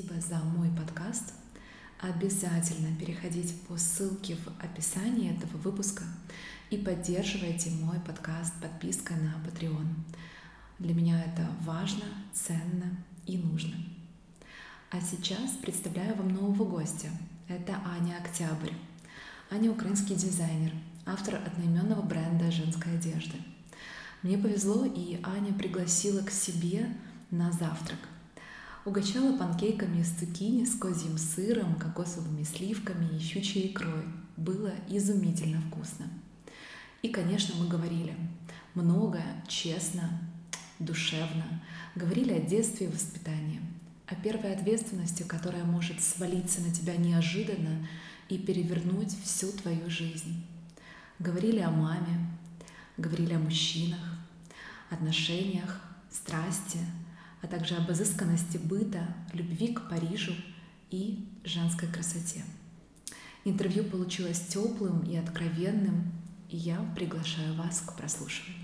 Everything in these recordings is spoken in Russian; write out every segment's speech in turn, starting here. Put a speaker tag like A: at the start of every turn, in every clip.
A: спасибо за мой подкаст. Обязательно переходите по ссылке в описании этого выпуска и поддерживайте мой подкаст подпиской на Patreon. Для меня это важно, ценно и нужно. А сейчас представляю вам нового гостя. Это Аня Октябрь. Аня украинский дизайнер, автор одноименного бренда женской одежды. Мне повезло, и Аня пригласила к себе на завтрак – Угощала панкейками из цукини с козьим сыром, кокосовыми сливками и щучьей икрой. Было изумительно вкусно. И, конечно, мы говорили много, честно, душевно. Говорили о детстве и воспитании, о первой ответственности, которая может свалиться на тебя неожиданно и перевернуть всю твою жизнь. Говорили о маме, говорили о мужчинах, отношениях, страсти – а также об изысканности быта, любви к Парижу и женской красоте. Интервью получилось теплым и откровенным, и я приглашаю вас к прослушиванию.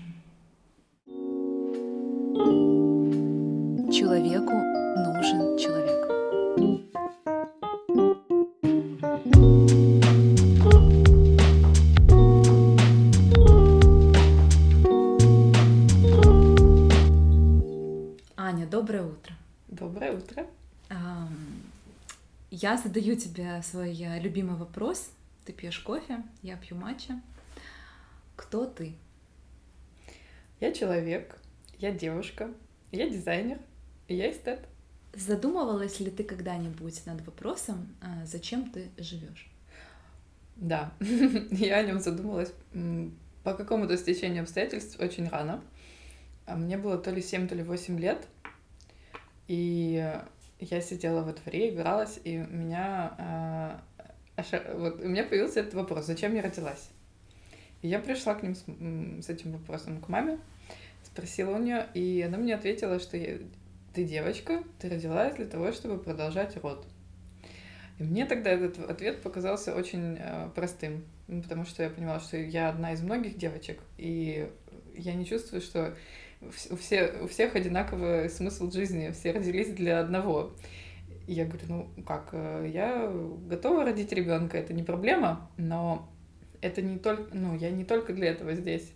A: Человеку нужен человек. Я задаю тебе свой э, любимый вопрос. Ты пьешь кофе, я пью матча. Кто ты?
B: Я человек, я девушка, я дизайнер, я эстет.
A: Задумывалась ли ты когда-нибудь над вопросом, а, зачем ты живешь?
B: Да, я о нем задумалась по какому-то стечению обстоятельств очень рано. А мне было то ли 7, то ли 8 лет. И я сидела во дворе, игралась, и у меня, э, вот, у меня появился этот вопрос, зачем я родилась? И я пришла к ним с, с этим вопросом к маме, спросила у нее, и она мне ответила, что я, ты девочка, ты родилась для того, чтобы продолжать род. И мне тогда этот ответ показался очень э, простым, потому что я поняла, что я одна из многих девочек, и я не чувствую, что у, все, у всех одинаковый смысл жизни, все родились для одного. Я говорю, ну как, э, я готова родить ребенка, это не проблема, но это не только, ну, я не только для этого здесь.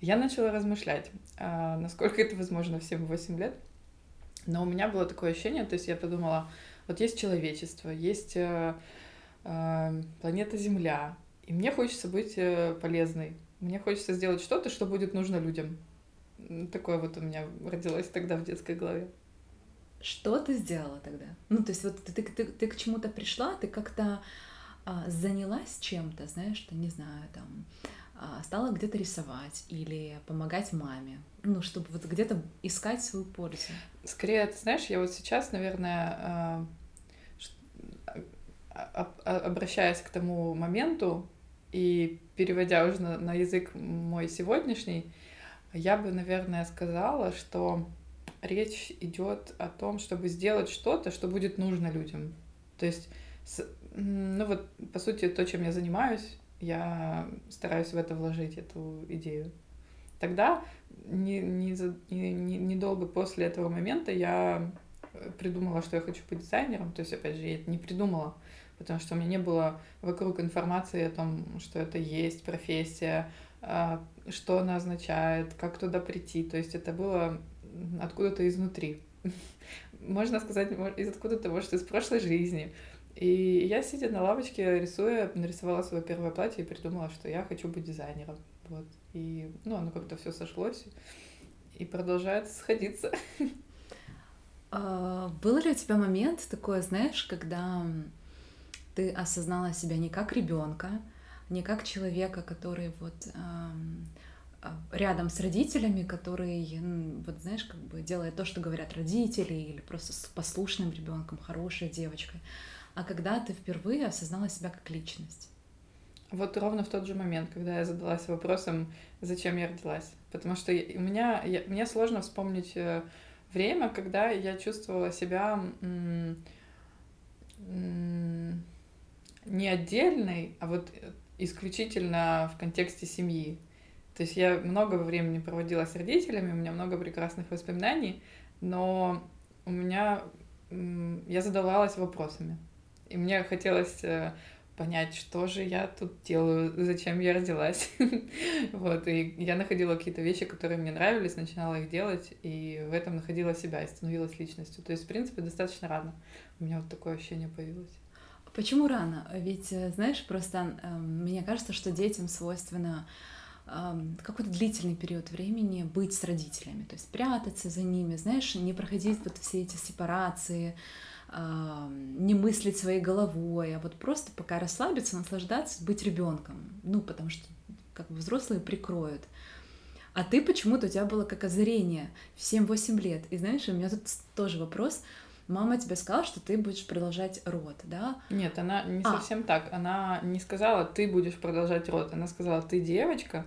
B: Я начала размышлять, а, насколько это возможно в 7-8 лет. Но у меня было такое ощущение, то есть я подумала, вот есть человечество, есть э, э, планета Земля, и мне хочется быть полезной. Мне хочется сделать что-то, что будет нужно людям. Такое вот у меня родилось тогда в детской голове.
A: Что ты сделала тогда? Ну, то есть вот ты, ты, ты, ты к чему-то пришла, ты как-то а, занялась чем-то, знаешь, что, не знаю, там, а, стала где-то рисовать или помогать маме, ну, чтобы вот где-то искать свою пользу.
B: Скорее, ты знаешь, я вот сейчас, наверное, а, а, а, обращаясь к тому моменту и переводя уже на, на язык мой сегодняшний, я бы, наверное, сказала, что речь идет о том, чтобы сделать что-то, что будет нужно людям. То есть, ну вот, по сути, то, чем я занимаюсь, я стараюсь в это вложить эту идею. Тогда, не, не, не, недолго после этого момента, я придумала, что я хочу быть дизайнером. То есть, опять же, я это не придумала, потому что у меня не было вокруг информации о том, что это есть профессия, что она означает, как туда прийти. То есть это было откуда-то изнутри. Можно сказать, из откуда-то, может, из прошлой жизни. И я, сидя на лавочке, рисуя, нарисовала свое первое платье и придумала, что я хочу быть дизайнером. Вот. И, ну, оно как-то все сошлось и продолжает сходиться.
A: А, был ли у тебя момент такой, знаешь, когда ты осознала себя не как ребенка, не как человека, который вот э, рядом с родителями, который, вот знаешь, как бы делает то, что говорят родители, или просто с послушным ребенком, хорошей девочкой, а когда ты впервые осознала себя как личность.
B: Вот ровно в тот же момент, когда я задалась вопросом, зачем я родилась. Потому что у меня, я, мне сложно вспомнить э, время, когда я чувствовала себя не отдельной, а вот исключительно в контексте семьи. То есть я много времени проводила с родителями, у меня много прекрасных воспоминаний, но у меня я задавалась вопросами. И мне хотелось э, понять, что же я тут делаю, зачем я родилась. вот, и я находила какие-то вещи, которые мне нравились, начинала их делать, и в этом находила себя и становилась личностью. То есть, в принципе, достаточно рано у меня вот такое ощущение появилось.
A: Почему рано? Ведь, э, знаешь, просто э, мне кажется, что детям свойственно э, какой-то длительный период времени быть с родителями, то есть прятаться за ними, знаешь, не проходить вот все эти сепарации, не мыслить своей головой, а вот просто пока расслабиться, наслаждаться, быть ребенком. Ну, потому что как бы взрослые прикроют. А ты почему-то у тебя было как озарение в 7-8 лет. И знаешь, у меня тут тоже вопрос. Мама тебе сказала, что ты будешь продолжать род, да?
B: Нет, она не а. совсем так. Она не сказала, ты будешь продолжать род. Она сказала, ты девочка,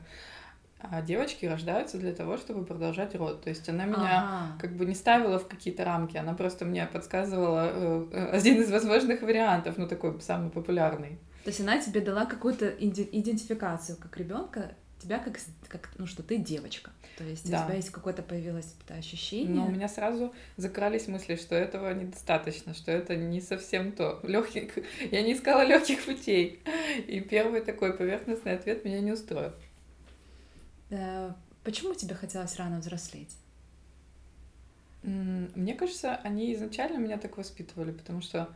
B: а девочки рождаются для того, чтобы продолжать род. То есть она меня ага. как бы не ставила в какие-то рамки, она просто мне подсказывала э, один из возможных вариантов, ну такой самый популярный.
A: То есть она тебе дала какую-то идентификацию как ребенка, тебя как, как ну что ты девочка. То есть да. у тебя есть какое-то появилось это ощущение.
B: Но у меня сразу закрались мысли, что этого недостаточно, что это не совсем то. Легких, я не искала легких путей. И первый такой поверхностный ответ меня не устроил.
A: Э, почему тебе хотелось рано взрослеть?
B: Мне кажется, они изначально меня так воспитывали, потому что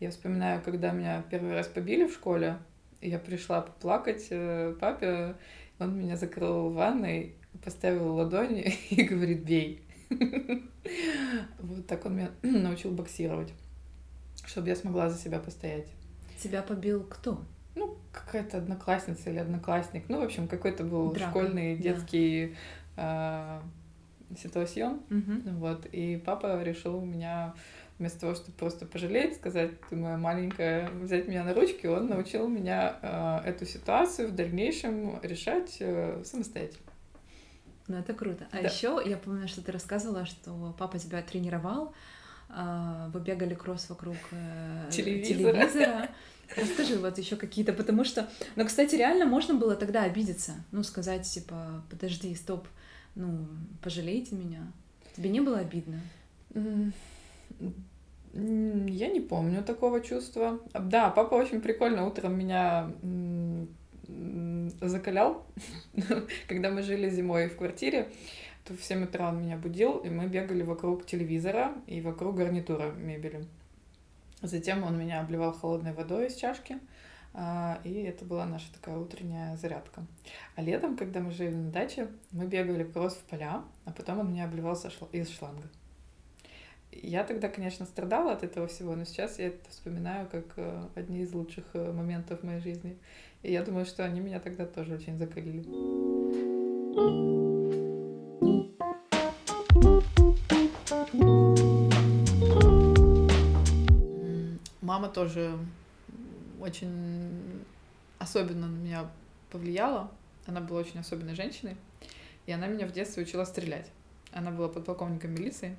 B: я вспоминаю, когда меня первый раз побили в школе, я пришла поплакать э, папе, он меня закрыл в ванной, поставил ладони и говорит «бей». Вот так он меня научил боксировать, чтобы я смогла за себя постоять.
A: Тебя побил кто?
B: ну, какая-то одноклассница или одноклассник. Ну, в общем, какой-то был Драка, школьный детский да. э, ситуацион. Угу. Вот. И папа решил меня вместо того, чтобы просто пожалеть, сказать, ты моя маленькая, взять меня на ручки, он научил меня э, эту ситуацию в дальнейшем решать э, самостоятельно.
A: Ну, это круто. А да. еще я помню, что ты рассказывала, что папа тебя тренировал, э, вы бегали кросс вокруг э, телевизора. телевизора. Расскажи вот еще какие-то, потому что, ну, кстати, реально можно было тогда обидеться, ну, сказать, типа, подожди, стоп, ну, пожалейте меня. Тебе не было обидно?
B: Я не помню такого чувства. Да, папа очень прикольно утром меня закалял, когда мы жили зимой в квартире, то в 7 утра он меня будил, и мы бегали вокруг телевизора и вокруг гарнитура мебели. Затем он меня обливал холодной водой из чашки, а, и это была наша такая утренняя зарядка. А летом, когда мы жили на даче, мы бегали кросс в поля, а потом он меня обливал из шланга. Я тогда, конечно, страдала от этого всего, но сейчас я это вспоминаю как э, одни из лучших э, моментов моей жизни. И я думаю, что они меня тогда тоже очень закалили. мама тоже очень особенно на меня повлияла. Она была очень особенной женщиной. И она меня в детстве учила стрелять. Она была подполковником милиции.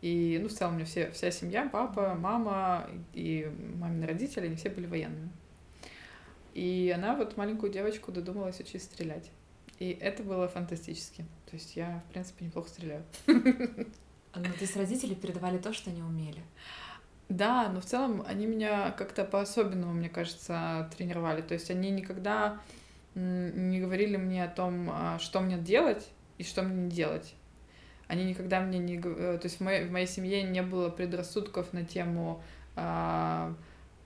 B: И, ну, в целом, у меня все, вся семья, папа, мама и мамины родители, они все были военными. И она вот маленькую девочку додумалась учить стрелять. И это было фантастически. То есть я, в принципе, неплохо стреляю.
A: А, ну, то есть родители передавали то, что они умели?
B: Да, но в целом они меня как-то по-особенному, мне кажется, тренировали. То есть они никогда не говорили мне о том, а, что мне делать и что мне не делать. Они никогда мне не... Э, то есть в моей, в моей семье не было предрассудков на тему а,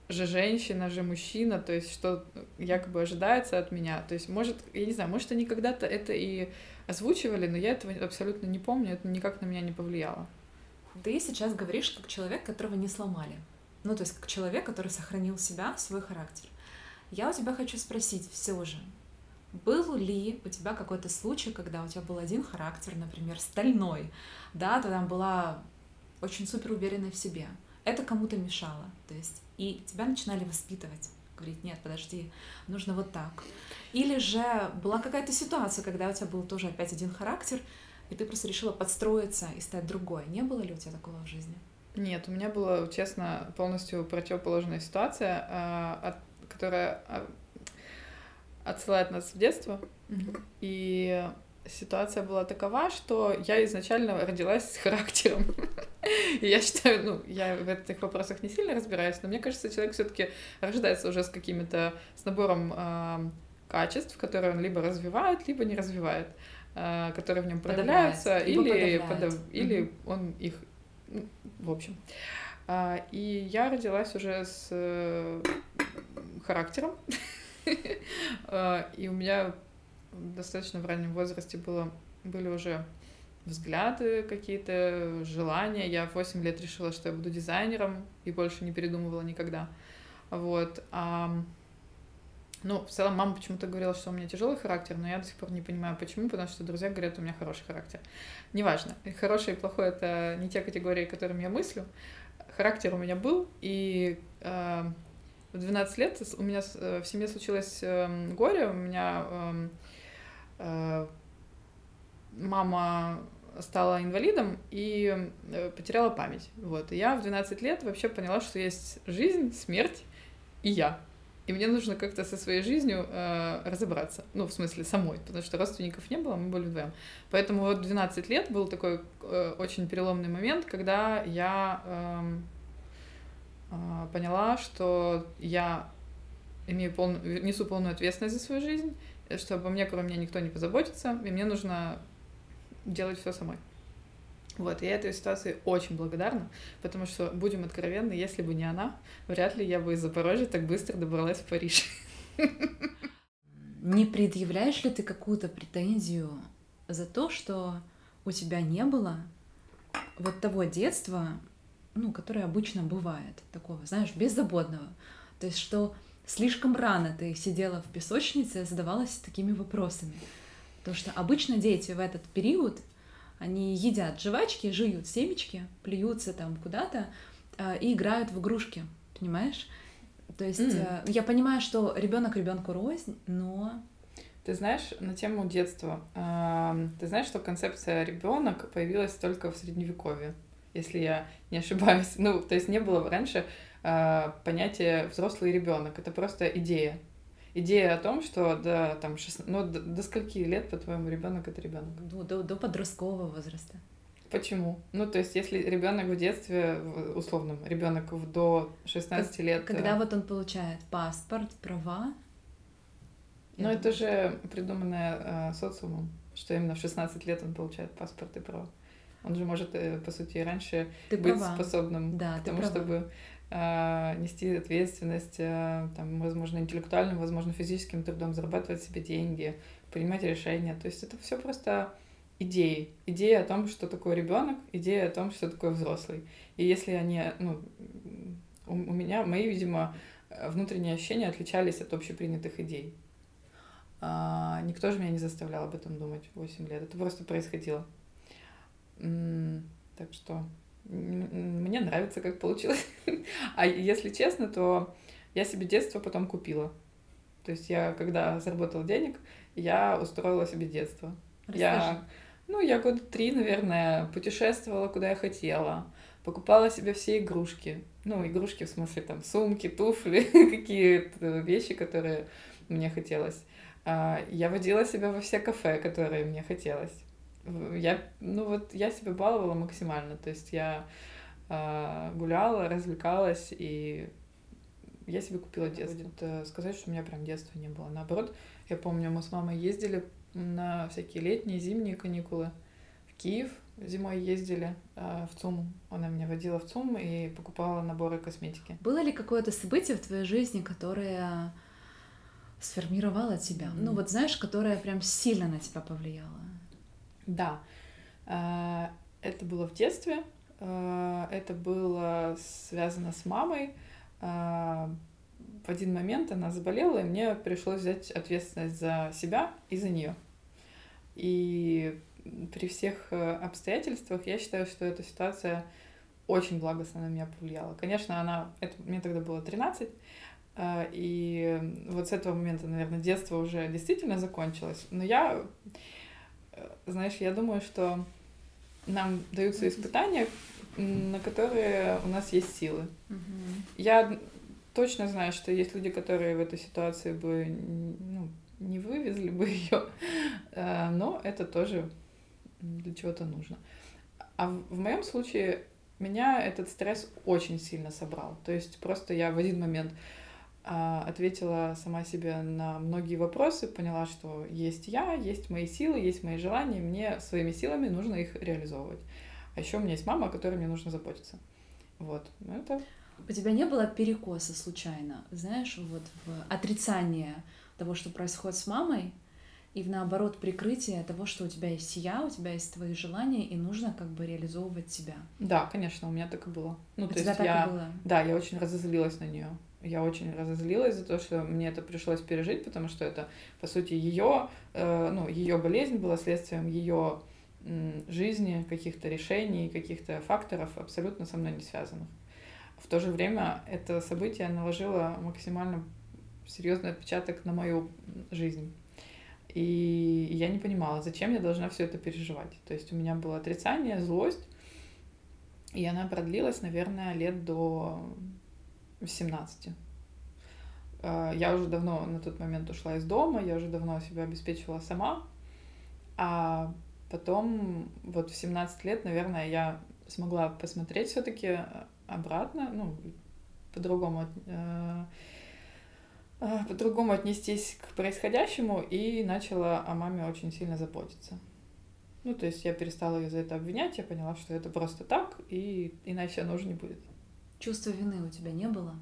B: же женщина, же мужчина, то есть что якобы ожидается от меня. То есть, может, я не знаю, может, они когда-то это и озвучивали, но я этого абсолютно не помню, это никак на меня не повлияло.
A: Ты сейчас говоришь как человек, которого не сломали. Ну, то есть как человек, который сохранил себя, свой характер. Я у тебя хочу спросить все же, был ли у тебя какой-то случай, когда у тебя был один характер, например, стальной, да, ты там была очень супер уверенной в себе, это кому-то мешало, то есть и тебя начинали воспитывать, говорить, нет, подожди, нужно вот так. Или же была какая-то ситуация, когда у тебя был тоже опять один характер, и ты просто решила подстроиться и стать другой. Не было ли у тебя такого в жизни?
B: Нет, у меня была, честно, полностью противоположная ситуация, а, которая а, отсылает нас в детство. Mm-hmm. И ситуация была такова, что я изначально родилась с характером. И я считаю, ну, я в этих вопросах не сильно разбираюсь, но мне кажется, человек все-таки рождается уже с какими-то, с набором э, качеств, которые он либо развивает, либо не развивает, э, которые в нем проявляются, или, подав... mm-hmm. или он их, ну, в общем. Э, и я родилась уже с э, характером, э, и у меня достаточно в раннем возрасте было, были уже взгляды какие-то, желания. Я в 8 лет решила, что я буду дизайнером и больше не передумывала никогда. Вот. А, ну, в целом, мама почему-то говорила, что у меня тяжелый характер, но я до сих пор не понимаю, почему, потому что друзья говорят, у меня хороший характер. Неважно, хороший и плохой — это не те категории, которыми я мыслю. Характер у меня был, и э, в 12 лет у меня э, в семье случилось э, горе, у меня э, Э, мама стала инвалидом и э, потеряла память. Вот. И я в 12 лет вообще поняла, что есть жизнь, смерть и я. И мне нужно как-то со своей жизнью э, разобраться. Ну, в смысле, самой, потому что родственников не было, мы были вдвоем. Поэтому вот 12 лет был такой э, очень переломный момент, когда я э, э, поняла, что я имею полную, несу полную ответственность за свою жизнь, что обо мне, кроме меня, никто не позаботится, и мне нужно делать все самой. Вот, я этой ситуации очень благодарна, потому что, будем откровенны, если бы не она, вряд ли я бы из Запорожья так быстро добралась в Париж.
A: Не предъявляешь ли ты какую-то претензию за то, что у тебя не было вот того детства, ну, которое обычно бывает, такого, знаешь, беззаботного. То есть, что слишком рано ты сидела в песочнице и задавалась такими вопросами. Потому что обычно дети в этот период, они едят жвачки, жуют семечки, плюются там куда-то э, и играют в игрушки, понимаешь? То есть mm. э, я понимаю, что ребенок ребенку рознь, но
B: ты знаешь, на тему детства, э, ты знаешь, что концепция ребенок появилась только в средневековье, если я не ошибаюсь. Ну, то есть не было раньше э, понятие взрослый ребенок. Это просто идея. Идея о том, что до, там, 16, ну, до, до скольки лет, по-твоему, ребенок это ребенок?
A: До, до, до подросткового возраста.
B: Почему? Ну, то есть, если ребенок в детстве, условном, ребенок до 16 как, лет.
A: Когда э, вот он получает паспорт, права.
B: Ну, это же придуманное э, социумом, что именно в 16 лет он получает паспорт и права. Он же может, э, по сути, и раньше ты быть права. способным да, к тому, права. чтобы нести ответственность, э, там, возможно, интеллектуальным, возможно, физическим трудом, зарабатывать себе деньги, принимать решения. То есть это все просто идеи. Идея о том, что такое ребенок, идея о том, что такое взрослый. И если они, ну, у, у меня, мои, видимо, внутренние ощущения отличались от общепринятых идей. А, никто же меня не заставлял об этом думать в 8 лет. Это просто происходило. Так что мне нравится, как получилось. А если честно, то я себе детство потом купила. То есть я, когда заработала денег, я устроила себе детство. Расскажи. Я, ну, я года три, наверное, путешествовала, куда я хотела. Покупала себе все игрушки. Ну, игрушки в смысле там сумки, туфли, какие-то вещи, которые мне хотелось. А, я водила себя во все кафе, которые мне хотелось я, ну вот, я себя баловала максимально, то есть я э, гуляла, развлекалась, и я себе купила детство. Будет сказать, что у меня прям детства не было. Наоборот, я помню, мы с мамой ездили на всякие летние, зимние каникулы в Киев, зимой ездили э, в ЦУМ. Она меня водила в ЦУМ и покупала наборы косметики.
A: Было ли какое-то событие в твоей жизни, которое сформировало тебя? Mm-hmm. Ну вот знаешь, которое прям сильно на тебя повлияло?
B: Да, э, это было в детстве, э, это было связано с мамой. Э, в один момент она заболела, и мне пришлось взять ответственность за себя и за нее. И при всех обстоятельствах я считаю, что эта ситуация очень благостно на меня повлияла. Конечно, она, это, мне тогда было 13, и вот с этого момента, наверное, детство уже действительно закончилось. Но я знаешь, я думаю, что нам даются испытания, на которые у нас есть силы. Я точно знаю, что есть люди, которые в этой ситуации бы ну, не вывезли бы ее, э, но это тоже для чего-то нужно. А в моем случае меня этот стресс очень сильно собрал. То есть просто я в один момент ответила сама себе на многие вопросы, поняла, что есть я, есть мои силы, есть мои желания, мне своими силами нужно их реализовывать. А еще у меня есть мама, о которой мне нужно заботиться. Вот, ну, это...
A: У тебя не было перекоса случайно, знаешь, вот в отрицание того, что происходит с мамой, и в наоборот прикрытие того, что у тебя есть я, у тебя есть твои желания, и нужно как бы реализовывать себя.
B: Да, конечно, у меня так и было. Ну,
A: у
B: то
A: тебя
B: есть
A: так
B: я,
A: и было.
B: да, я очень разозлилась на нее. Я очень разозлилась за то, что мне это пришлось пережить, потому что это, по сути, ее, э, ну, ее болезнь была следствием ее жизни, каких-то решений, каких-то факторов абсолютно со мной не связанных. В то же время это событие наложило максимально серьезный отпечаток на мою жизнь. И я не понимала, зачем я должна все это переживать. То есть у меня было отрицание, злость, и она продлилась, наверное, лет до 18. А, я уже давно на тот момент ушла из дома, я уже давно себя обеспечивала сама. А потом, вот в 17 лет, наверное, я смогла посмотреть все-таки обратно, ну, по-другому э, по-другому отнестись к происходящему и начала о маме очень сильно заботиться. Ну, то есть я перестала ее за это обвинять, я поняла, что это просто так, и иначе оно уже не будет.
A: Чувства вины у тебя не было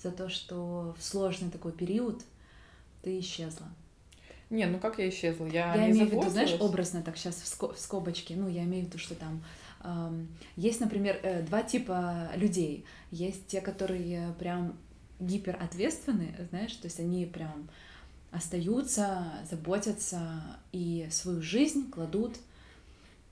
A: за то, что в сложный такой период ты исчезла?
B: Не, ну как я исчезла? Я,
A: я имею в виду, знаешь, образно так сейчас в, ско- в скобочке. Ну, я имею в виду, что там эм, есть, например, э, два типа людей. Есть те, которые прям гиперответственны, знаешь, то есть они прям остаются, заботятся и свою жизнь кладут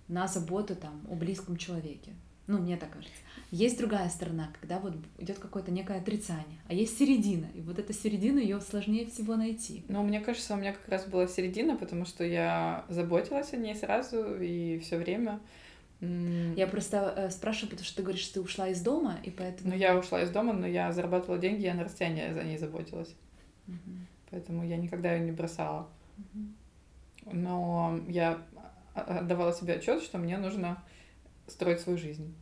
A: на заботу там о близком человеке. Ну, мне так кажется. Есть другая сторона, когда вот идет какое-то некое отрицание, а есть середина, и вот эта середина ее сложнее всего найти.
B: Ну, мне кажется, у меня как раз была середина, потому что я заботилась о ней сразу и все время.
A: Я просто э, спрашиваю, потому что ты говоришь, что ты ушла из дома, и поэтому...
B: Ну, я ушла из дома, но я зарабатывала деньги, я на расстоянии за ней заботилась.
A: Угу.
B: Поэтому я никогда ее не бросала.
A: Угу.
B: Но я отдавала себе отчет, что мне нужно строить свою жизнь.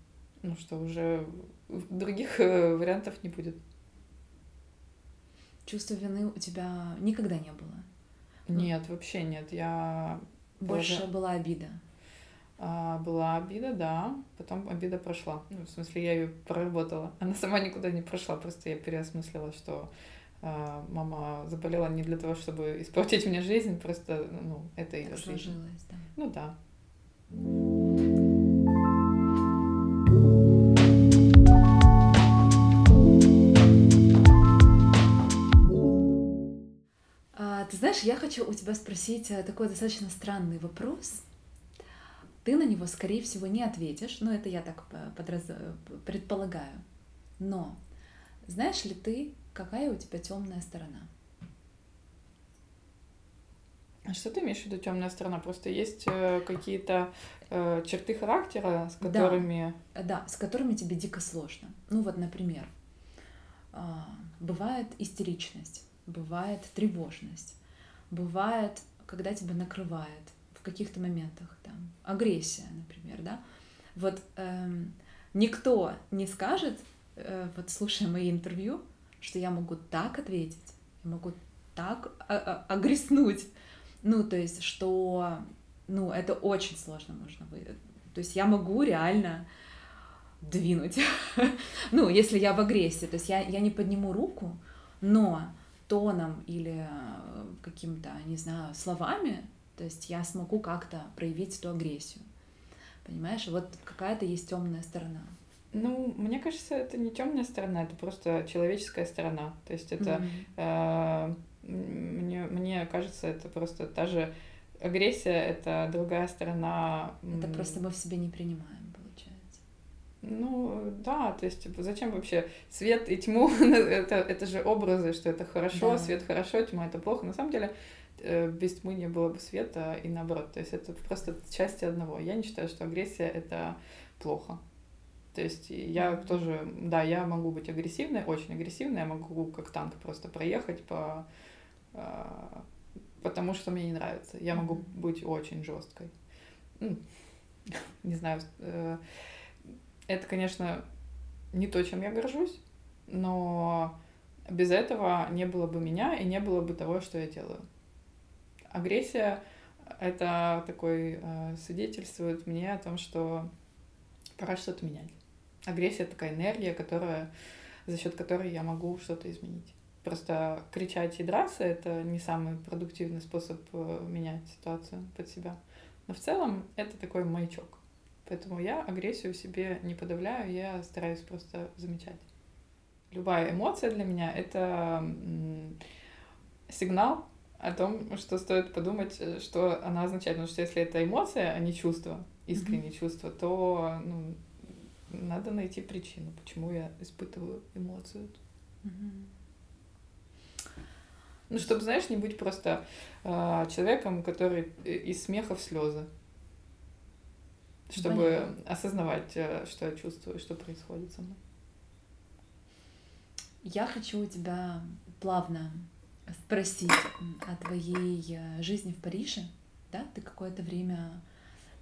B: Ну, что уже других э, вариантов не будет.
A: Чувство вины у тебя никогда не было?
B: Нет, вообще нет. Я
A: больше даже... была обида.
B: А, была обида, да. Потом обида прошла. Ну, в смысле, я ее проработала. Она сама никуда не прошла, просто я переосмыслила, что а, мама заболела не для того, чтобы испортить мне жизнь, просто, ну, это ее жизнь.
A: Сложилось, да.
B: Ну да.
A: Ты знаешь, я хочу у тебя спросить э, такой достаточно странный вопрос ты на него, скорее всего, не ответишь, но это я так подраз... предполагаю. Но знаешь ли ты, какая у тебя темная сторона?
B: А что ты имеешь в виду темная сторона? Просто есть э, какие-то э, черты характера, с которыми...
A: Да, да, с которыми тебе дико сложно. Ну вот, например, э, бывает истеричность, бывает тревожность, бывает, когда тебя накрывает, в каких-то моментах, там, агрессия, например, да, вот эм, никто не скажет, э, вот слушая мои интервью, что я могу так ответить, я могу так а огреснуть, ну, то есть, что, ну, это очень сложно можно быть, то есть я могу реально двинуть, ну, если я в агрессии, то есть я, я не подниму руку, но тоном или э, каким-то, не знаю, словами то есть я смогу как-то проявить эту агрессию. Понимаешь? Вот какая-то есть темная сторона.
B: Ну, мне кажется, это не темная сторона, это просто человеческая сторона. То есть это mm-hmm. э, мне, мне кажется, это просто та же агрессия, это другая сторона.
A: Это просто мы в себе не принимаем.
B: Ну, да, то есть зачем вообще свет и тьму? это, это же образы, что это хорошо, да. свет хорошо, тьма это плохо. На самом деле Э, без тьмы не было бы света и наоборот. То есть это просто части одного. Я не считаю, что агрессия — это плохо. То есть я тоже, да, я могу быть агрессивной, очень агрессивной, я могу как танк просто проехать по, а, потому что мне не нравится. Я могу быть очень жесткой. Ну, не знаю, э, это, конечно, не то, чем я горжусь, но без этого не было бы меня и не было бы того, что я делаю. Агрессия — это такой э, свидетельствует мне о том, что пора что-то менять. Агрессия — такая энергия, которая, за счет которой я могу что-то изменить. Просто кричать и драться — это не самый продуктивный способ э, менять ситуацию под себя. Но в целом это такой маячок. Поэтому я агрессию себе не подавляю, я стараюсь просто замечать. Любая эмоция для меня — это сигнал о том, что стоит подумать, э, что она означает. Потому что если это эмоция, а не чувство, искреннее mm-hmm. чувство, то ну, надо найти причину, почему я испытываю эмоцию. Mm-hmm. Ну, чтобы, знаешь, не быть просто э, человеком, который из смеха в слезы. Чтобы Понятно. осознавать, э, что я чувствую, что происходит со мной.
A: Я хочу у тебя плавно спросить о твоей э, жизни в Париже. Да, ты какое-то время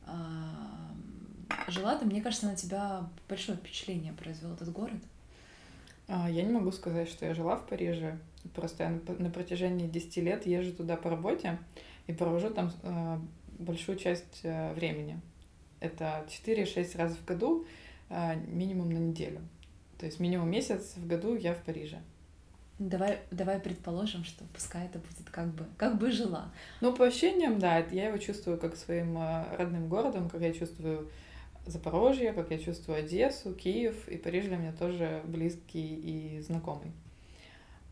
A: э, жила, ты, мне кажется, на тебя большое впечатление произвел этот город.
B: А, я не могу сказать, что я жила в Париже. Просто я на протяжении 10 лет езжу туда по работе и провожу там э, большую часть времени. Это 4-6 раз в году, э, минимум на неделю. То есть минимум месяц в году я в Париже.
A: Давай, давай предположим, что пускай это будет как бы, как бы жила.
B: Ну, по ощущениям, да, я его чувствую как своим родным городом, как я чувствую Запорожье, как я чувствую Одессу, Киев, и Париж для меня тоже близкий и знакомый.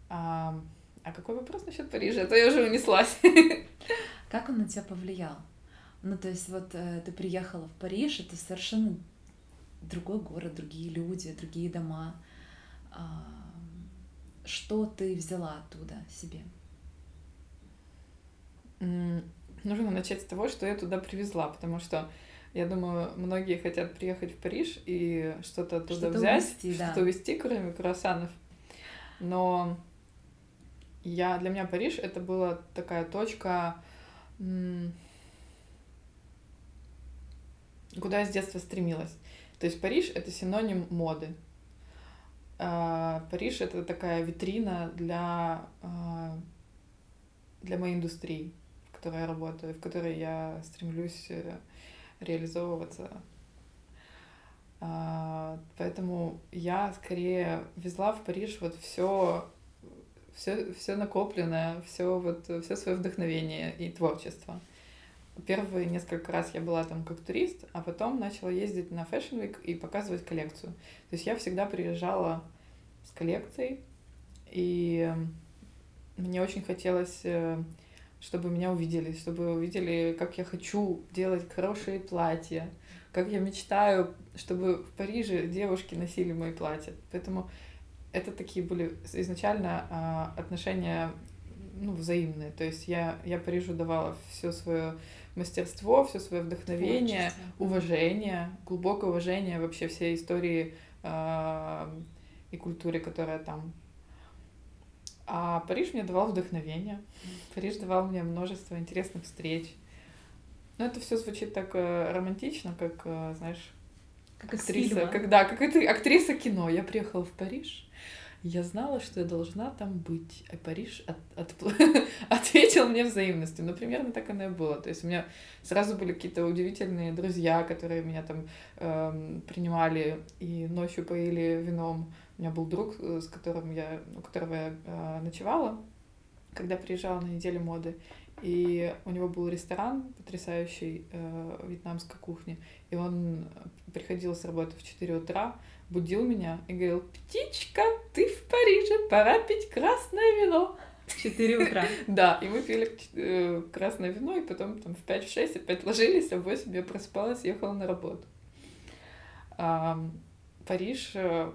B: А, а какой вопрос насчет Парижа? А то я уже унеслась.
A: Как он на тебя повлиял? Ну, то есть вот э, ты приехала в Париж, это совершенно другой город, другие люди, другие дома. А, что ты взяла оттуда себе?
B: Нужно начать с того, что я туда привезла, потому что я думаю, многие хотят приехать в Париж и что-то оттуда что взять, увезти, что-то да. увезти, кроме круассанов. Но я, для меня Париж это была такая точка, куда я с детства стремилась. То есть Париж это синоним моды. А, Париж это такая витрина для, а, для моей индустрии, в которой я работаю, в которой я стремлюсь э, реализовываться. А, поэтому я скорее везла в Париж вот все все, все накопленное, все вот все свое вдохновение и творчество. Первые несколько раз я была там как турист, а потом начала ездить на Fashion Week и показывать коллекцию. То есть я всегда приезжала с коллекцией, и мне очень хотелось э, чтобы меня увидели, чтобы увидели, как я хочу делать хорошие платья, как я мечтаю, чтобы в Париже девушки носили мои платья. Поэтому это такие были изначально а, отношения ну, взаимные. То есть я, я Парижу давала все свое мастерство, все свое вдохновение, уважение, глубокое уважение вообще всей истории э, и культуре, которая там а Париж мне давал вдохновение. Париж давал мне множество интересных встреч. Но это все звучит так э, романтично, как, э, знаешь, как актриса. Как, да, как это актриса кино. Я приехала в Париж, я знала, что я должна там быть, а Париж от, от, ответил мне взаимностью. Ну, примерно так оно и было. То есть у меня сразу были какие-то удивительные друзья, которые меня там эм, принимали и ночью поили вином. У меня был друг, э, с которым я, у которого я э, ночевала, когда приезжала на неделю моды. И у него был ресторан потрясающий э, вьетнамской кухни. И он приходил с работы в 4 утра, будил меня и говорил, птичка, ты в Париже, пора пить красное вино.
A: В 4 утра.
B: Да, и мы пили э, красное вино, и потом там в 5-6 опять ложились, а в 8 я просыпалась, ехала на работу. Париж, э,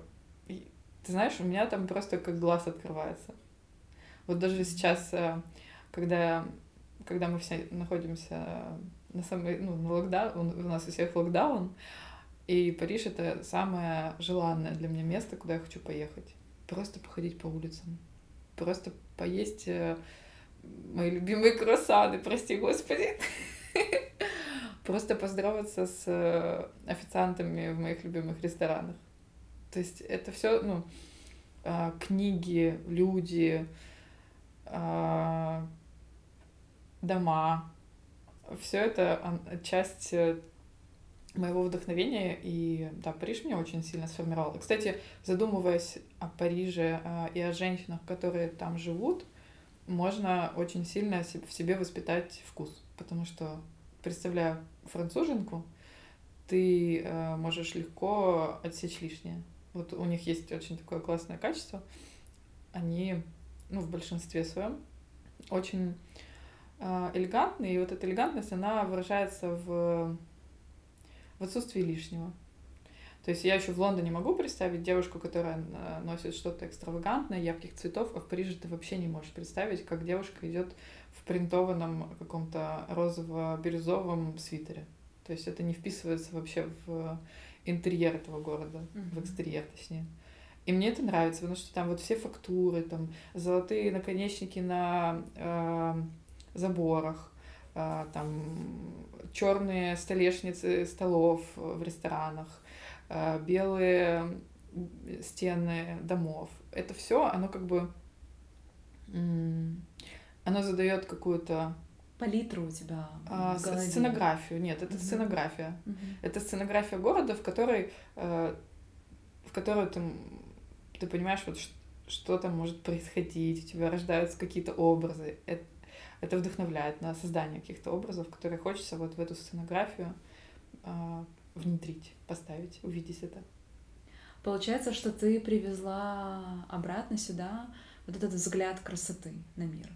B: ты знаешь, у меня там просто как глаз открывается. Вот даже сейчас, э, когда, когда мы все находимся на самой, ну, на локдаун, у нас у всех локдаун, и Париж это самое желанное для меня место, куда я хочу поехать. Просто походить по улицам. Просто поесть э, мои любимые круассаны, прости господи. Просто поздороваться с э, официантами в моих любимых ресторанах. То есть это все, ну, а, книги, люди, а, дома, все это часть э, моего вдохновения, и да, Париж меня очень сильно сформировал. Кстати, задумываясь о Париже э, и о женщинах, которые там живут, можно очень сильно в себе воспитать вкус, потому что, представляя француженку, ты э, можешь легко отсечь лишнее. Вот у них есть очень такое классное качество. Они, ну, в большинстве своем, очень элегантные, и вот эта элегантность, она выражается в в отсутствии лишнего. То есть я еще в Лондоне могу представить девушку, которая э, носит что-то экстравагантное, ярких цветов, а в Париже ты вообще не можешь представить, как девушка идет в принтованном каком-то розово-бирюзовом свитере. То есть это не вписывается вообще в интерьер этого города, mm-hmm. в экстерьер точнее. И мне это нравится, потому что там вот все фактуры, там золотые наконечники на э, заборах, там черные столешницы столов в ресторанах, э, белые стены домов. Это все, оно как бы, оно задает какую-то
A: палитру у тебя
B: а, сценографию. Нет, это угу. сценография. Угу. Это сценография города, в которой, э, в которой ты, ты понимаешь, вот что там может происходить, у тебя рождаются какие-то образы. Это, это вдохновляет на создание каких-то образов, которые хочется вот в эту сценографию э, внедрить, поставить, увидеть это.
A: Получается, что ты привезла обратно сюда вот этот взгляд красоты на мир.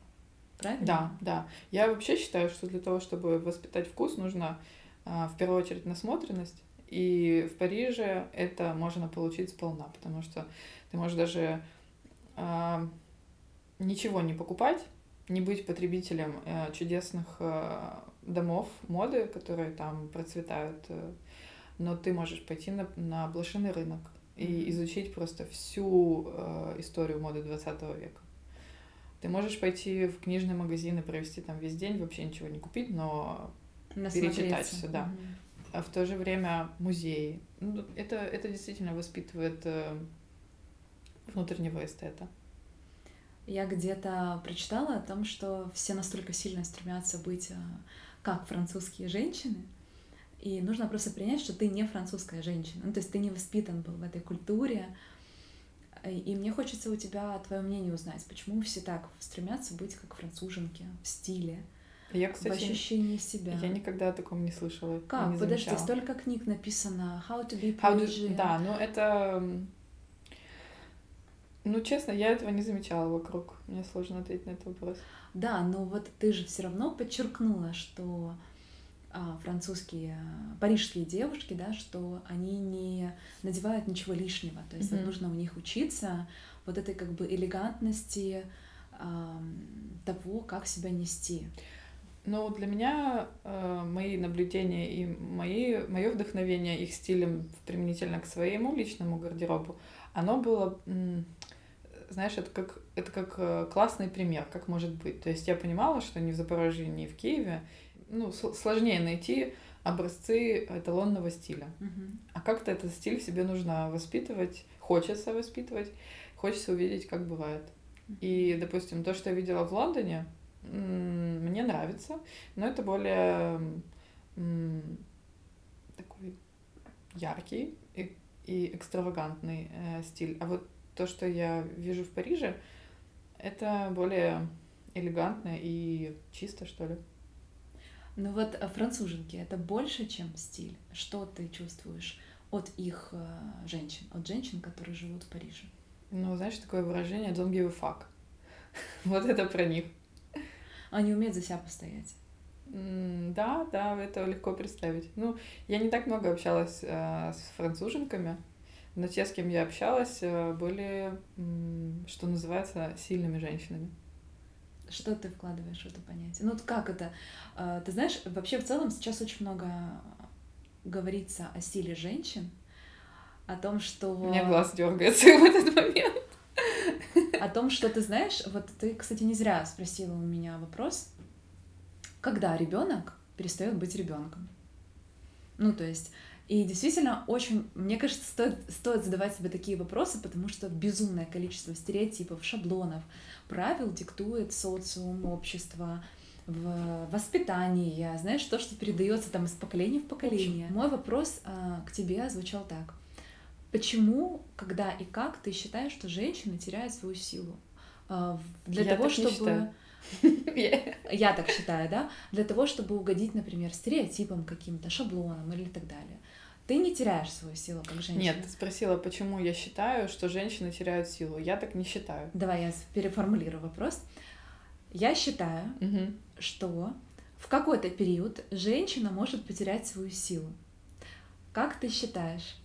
A: Правильно?
B: Да, да. Я вообще считаю, что для того, чтобы воспитать вкус, нужно э, в первую очередь насмотренность. И в Париже это можно получить сполна, потому что ты можешь даже э, ничего не покупать, не быть потребителем э, чудесных э, домов моды, которые там процветают, э, но ты можешь пойти на, на блошиный рынок и изучить просто всю историю моды 20 века. Ты можешь пойти в книжный магазин и провести там весь день, вообще ничего не купить, но перечитать все, да. Угу. А в то же время музеи. Ну, это, это действительно воспитывает внутреннего эстета.
A: Я где-то прочитала о том, что все настолько сильно стремятся быть э, как французские женщины, и нужно просто принять, что ты не французская женщина. Ну, то есть ты не воспитан был в этой культуре. И мне хочется у тебя твое мнение узнать, почему все так стремятся быть как француженки в стиле,
B: я, кстати,
A: в ощущении себя.
B: Я никогда о таком не слышала.
A: Как?
B: Не
A: Подожди, столько книг написано. How to be Parisian.
B: Да, но это ну, честно, я этого не замечала вокруг. Мне сложно ответить на этот вопрос.
A: Да, но вот ты же все равно подчеркнула, что а, французские, парижские девушки, да, что они не надевают ничего лишнего. То есть mm-hmm. вот нужно у них учиться вот этой как бы элегантности а, того, как себя нести.
B: Ну, для меня э, мои наблюдения и мои, мое вдохновение их стилем применительно к своему личному гардеробу, оно было знаешь, это как, это как э, классный пример, как может быть. То есть я понимала, что ни в Запорожье, ни в Киеве ну, сложнее найти образцы эталонного стиля.
A: Uh-huh.
B: А как-то этот стиль в себе нужно воспитывать, хочется воспитывать, хочется увидеть, как бывает. И, допустим, то, что я видела в Лондоне, мне нравится, но это более такой яркий и, и экстравагантный э, стиль. А вот то, что я вижу в Париже, это более элегантно и чисто, что ли.
A: Ну вот а француженки это больше, чем стиль. Что ты чувствуешь от их э, женщин, от женщин, которые живут в Париже?
B: Ну, знаешь, такое выражение don't give a fuck. вот это про них.
A: Они умеют за себя постоять.
B: Да, да, это легко представить. Ну, я не так много общалась э, с француженками, но те, с кем я общалась, э, были, что называется, сильными женщинами.
A: Что ты вкладываешь в это понятие? Ну, как это? А, ты знаешь, вообще в целом сейчас очень много говорится о силе женщин, о том, что...
B: У меня глаз дергается в этот момент.
A: о том, что ты знаешь, вот ты, кстати, не зря спросила у меня вопрос, когда ребенок перестает быть ребенком. Ну, то есть, и действительно, очень, мне кажется, стоит, стоит задавать себе такие вопросы, потому что безумное количество стереотипов, шаблонов, правил диктует социум, общество, в воспитании, знаешь, то, что передается там из поколения в поколение. Мой вопрос а, к тебе звучал так. Почему, когда и как ты считаешь, что женщина теряет свою силу? А, для Я того, чтобы... Я так считаю, да? Для того, чтобы угодить, например, стереотипам каким-то, шаблонам или так далее. Ты не теряешь свою силу как женщина.
B: Нет, ты спросила, почему я считаю, что женщины теряют силу. Я так не считаю.
A: Давай я переформулирую вопрос. Я считаю, угу. что в какой-то период женщина может потерять свою силу. Как ты считаешь,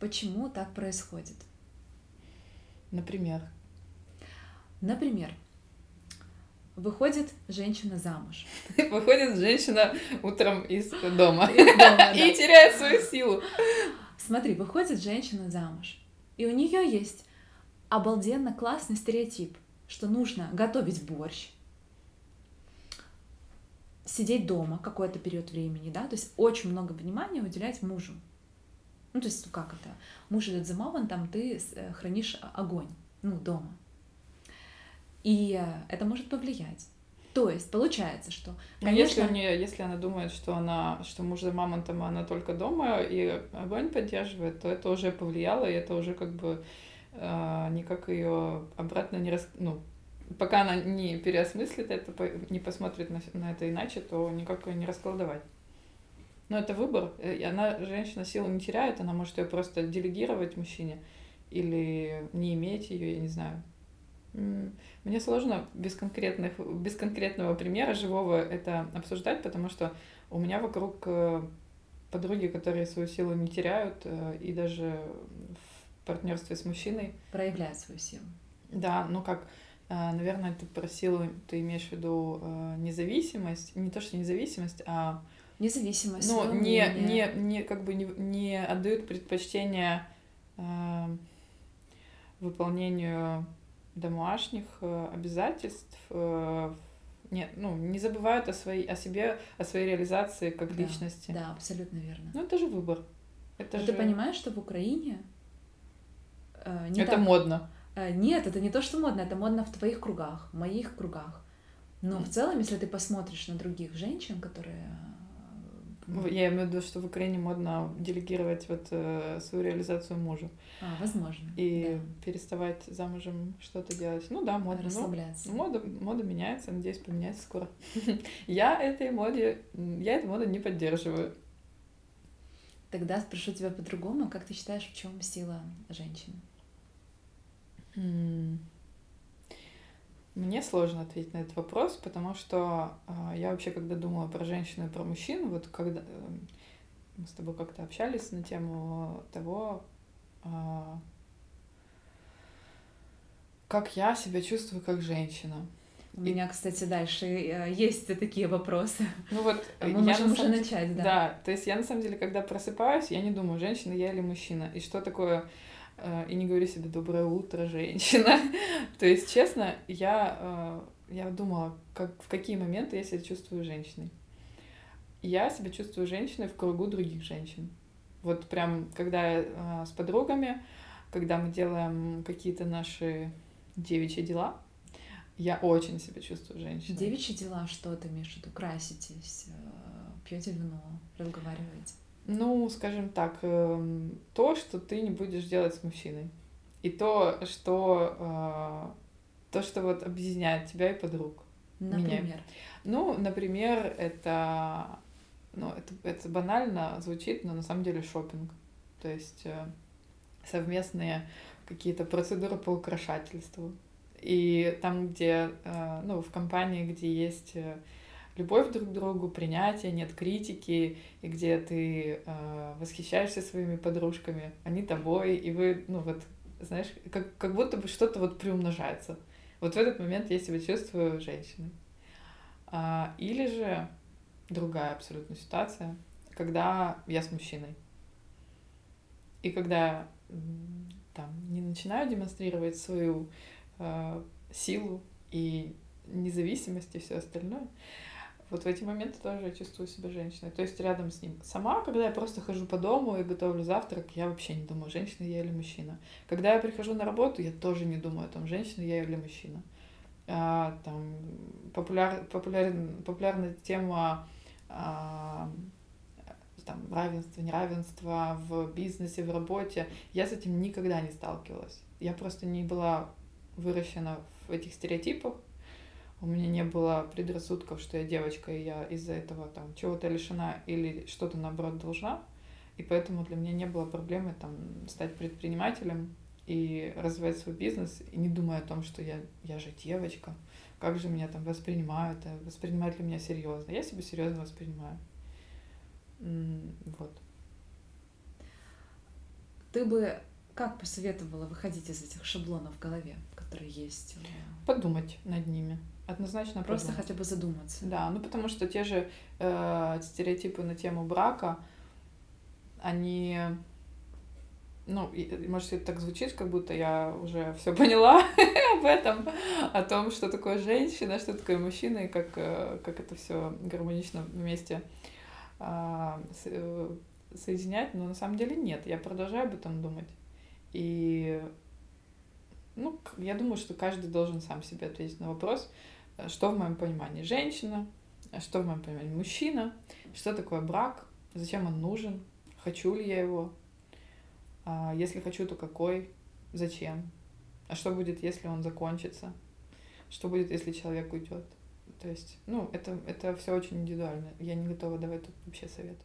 A: почему так происходит?
B: Например?
A: Например, выходит женщина замуж.
B: Выходит женщина утром из дома, из дома и теряет свою силу.
A: Смотри, выходит женщина замуж, и у нее есть обалденно классный стереотип, что нужно готовить борщ, сидеть дома какой-то период времени, да, то есть очень много внимания уделять мужу. Ну, то есть, ну как это? Муж идет за мамонтом, ты э, хранишь огонь, ну, дома. И э, это может повлиять. То есть получается, что
B: конечно... Ну, если, у нее, если она думает, что она, что муж за мамонтом, она только дома и огонь поддерживает, то это уже повлияло, и это уже как бы э, никак ее обратно не рас... ну, пока она не переосмыслит это, не посмотрит на, на это иначе, то никак ее не раскладывать. Но это выбор. Э, и она, женщина, силу не теряет, она может ее просто делегировать мужчине или не иметь ее, я не знаю. Мне сложно без, конкретных, без конкретного примера живого это обсуждать, потому что у меня вокруг э, подруги, которые свою силу не теряют, э, и даже в партнерстве с мужчиной.
A: Проявляют свою силу.
B: Да, ну как, а, наверное, ты про силу, ты имеешь в виду э, независимость, не то что независимость, а
A: независимость.
B: Ну, не, не, не, как бы не, не отдают предпочтение э, выполнению домашних э, обязательств, э, нет, ну, не забывают о, своей, о себе, о своей реализации как
A: да,
B: личности.
A: Да, абсолютно верно.
B: Ну, это же выбор.
A: Это же... Ты понимаешь, что в Украине
B: э, не это так... модно.
A: Э, нет, это не то, что модно, это модно в твоих кругах, в моих кругах. Но в целом, если ты посмотришь на других женщин, которые
B: я имею в виду, что в Украине модно делегировать вот э, свою реализацию мужу.
A: А, возможно.
B: И да. переставать замужем что-то делать. Ну да, модно.
A: Расслабляться.
B: Ну, мода, мода меняется, надеюсь, поменяется скоро. я этой моде, я этой моды не поддерживаю.
A: Тогда спрошу тебя по-другому. Как ты считаешь, в чем сила женщины?
B: Мне сложно ответить на этот вопрос, потому что э, я вообще, когда думала про женщину и про мужчину, вот когда э, мы с тобой как-то общались на тему того, э, как я себя чувствую как женщина.
A: У и... меня, кстати, дальше э, есть такие вопросы.
B: Ну вот,
A: мы я можем уже самом... начать, да.
B: Да, то есть я на самом деле, когда просыпаюсь, я не думаю, женщина я или мужчина, и что такое и не говорю себе «доброе утро, женщина». То есть, честно, я, э, я думала, как, в какие моменты я себя чувствую женщиной. Я себя чувствую женщиной в кругу других женщин. Вот прям, когда я э, с подругами, когда мы делаем какие-то наши девичьи дела, я очень себя чувствую женщиной.
A: Девичьи дела, что ты имеешь в пьете вино, разговариваете?
B: Ну, скажем так, эм, то, что ты не будешь делать с мужчиной. И то, что э, то, что вот объединяет тебя и подруг.
A: Например.
B: Меня. Ну, например, это, ну, это, это банально звучит, но на самом деле шопинг. То есть э, совместные какие-то процедуры по украшательству. И там, где, э, ну, в компании, где есть любовь друг к другу, принятие, нет критики, и где ты э, восхищаешься своими подружками, они тобой, и вы, ну вот, знаешь, как, как будто бы что-то вот приумножается. Вот в этот момент я себя чувствую женщиной. А, или же другая абсолютно ситуация, когда я с мужчиной. И когда там не начинаю демонстрировать свою э, силу и независимость и все остальное. Вот в эти моменты тоже я чувствую себя женщиной. То есть рядом с ним. Сама, когда я просто хожу по дому и готовлю завтрак, я вообще не думаю, женщина я или мужчина. Когда я прихожу на работу, я тоже не думаю о том, женщина я или мужчина. А, там популяр, популяр, популярная тема а, там, равенства, неравенства в бизнесе, в работе. Я с этим никогда не сталкивалась. Я просто не была выращена в этих стереотипах, у меня не было предрассудков, что я девочка, и я из-за этого там чего-то лишена или что-то наоборот должна. И поэтому для меня не было проблемы там стать предпринимателем и развивать свой бизнес, и не думая о том, что я, я же девочка, как же меня там воспринимают, э, воспринимают ли меня серьезно. Я себя серьезно воспринимаю. Вот.
A: Ты бы как посоветовала выходить из этих шаблонов в голове, которые есть?
B: Подумать над ними. Однозначно
A: Просто подумать. хотя бы задуматься.
B: Да, ну потому что те же э, стереотипы на тему брака, они, ну, может, это так звучит, как будто я уже все поняла об этом, о том, что такое женщина, что такое мужчина, и как, э, как это все гармонично вместе э, соединять, но на самом деле нет, я продолжаю об этом думать. И ну, я думаю, что каждый должен сам себе ответить на вопрос, что в моем понимании женщина, что в моем понимании мужчина, что такое брак, зачем он нужен, хочу ли я его, а если хочу, то какой, зачем, а что будет, если он закончится, что будет, если человек уйдет. То есть, ну, это, это все очень индивидуально. Я не готова давать тут вообще совет.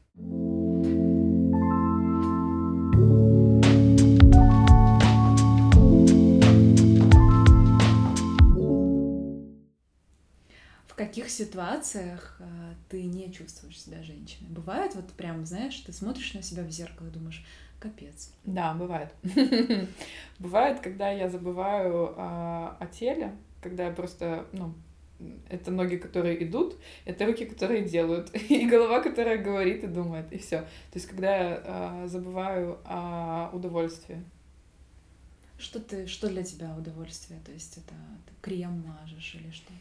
A: Каких ситуациях э, ты не чувствуешь себя женщиной? Бывает вот прям, знаешь, ты смотришь на себя в зеркало и думаешь, капец.
B: Да, бывает. Бывает, когда я забываю а, о теле, когда я просто, ну, это ноги, которые идут, это руки, которые делают, и голова, которая говорит и думает, и все. То есть, когда я а, забываю о удовольствии.
A: Что ты, что для тебя удовольствие? То есть это ты крем мажешь или что?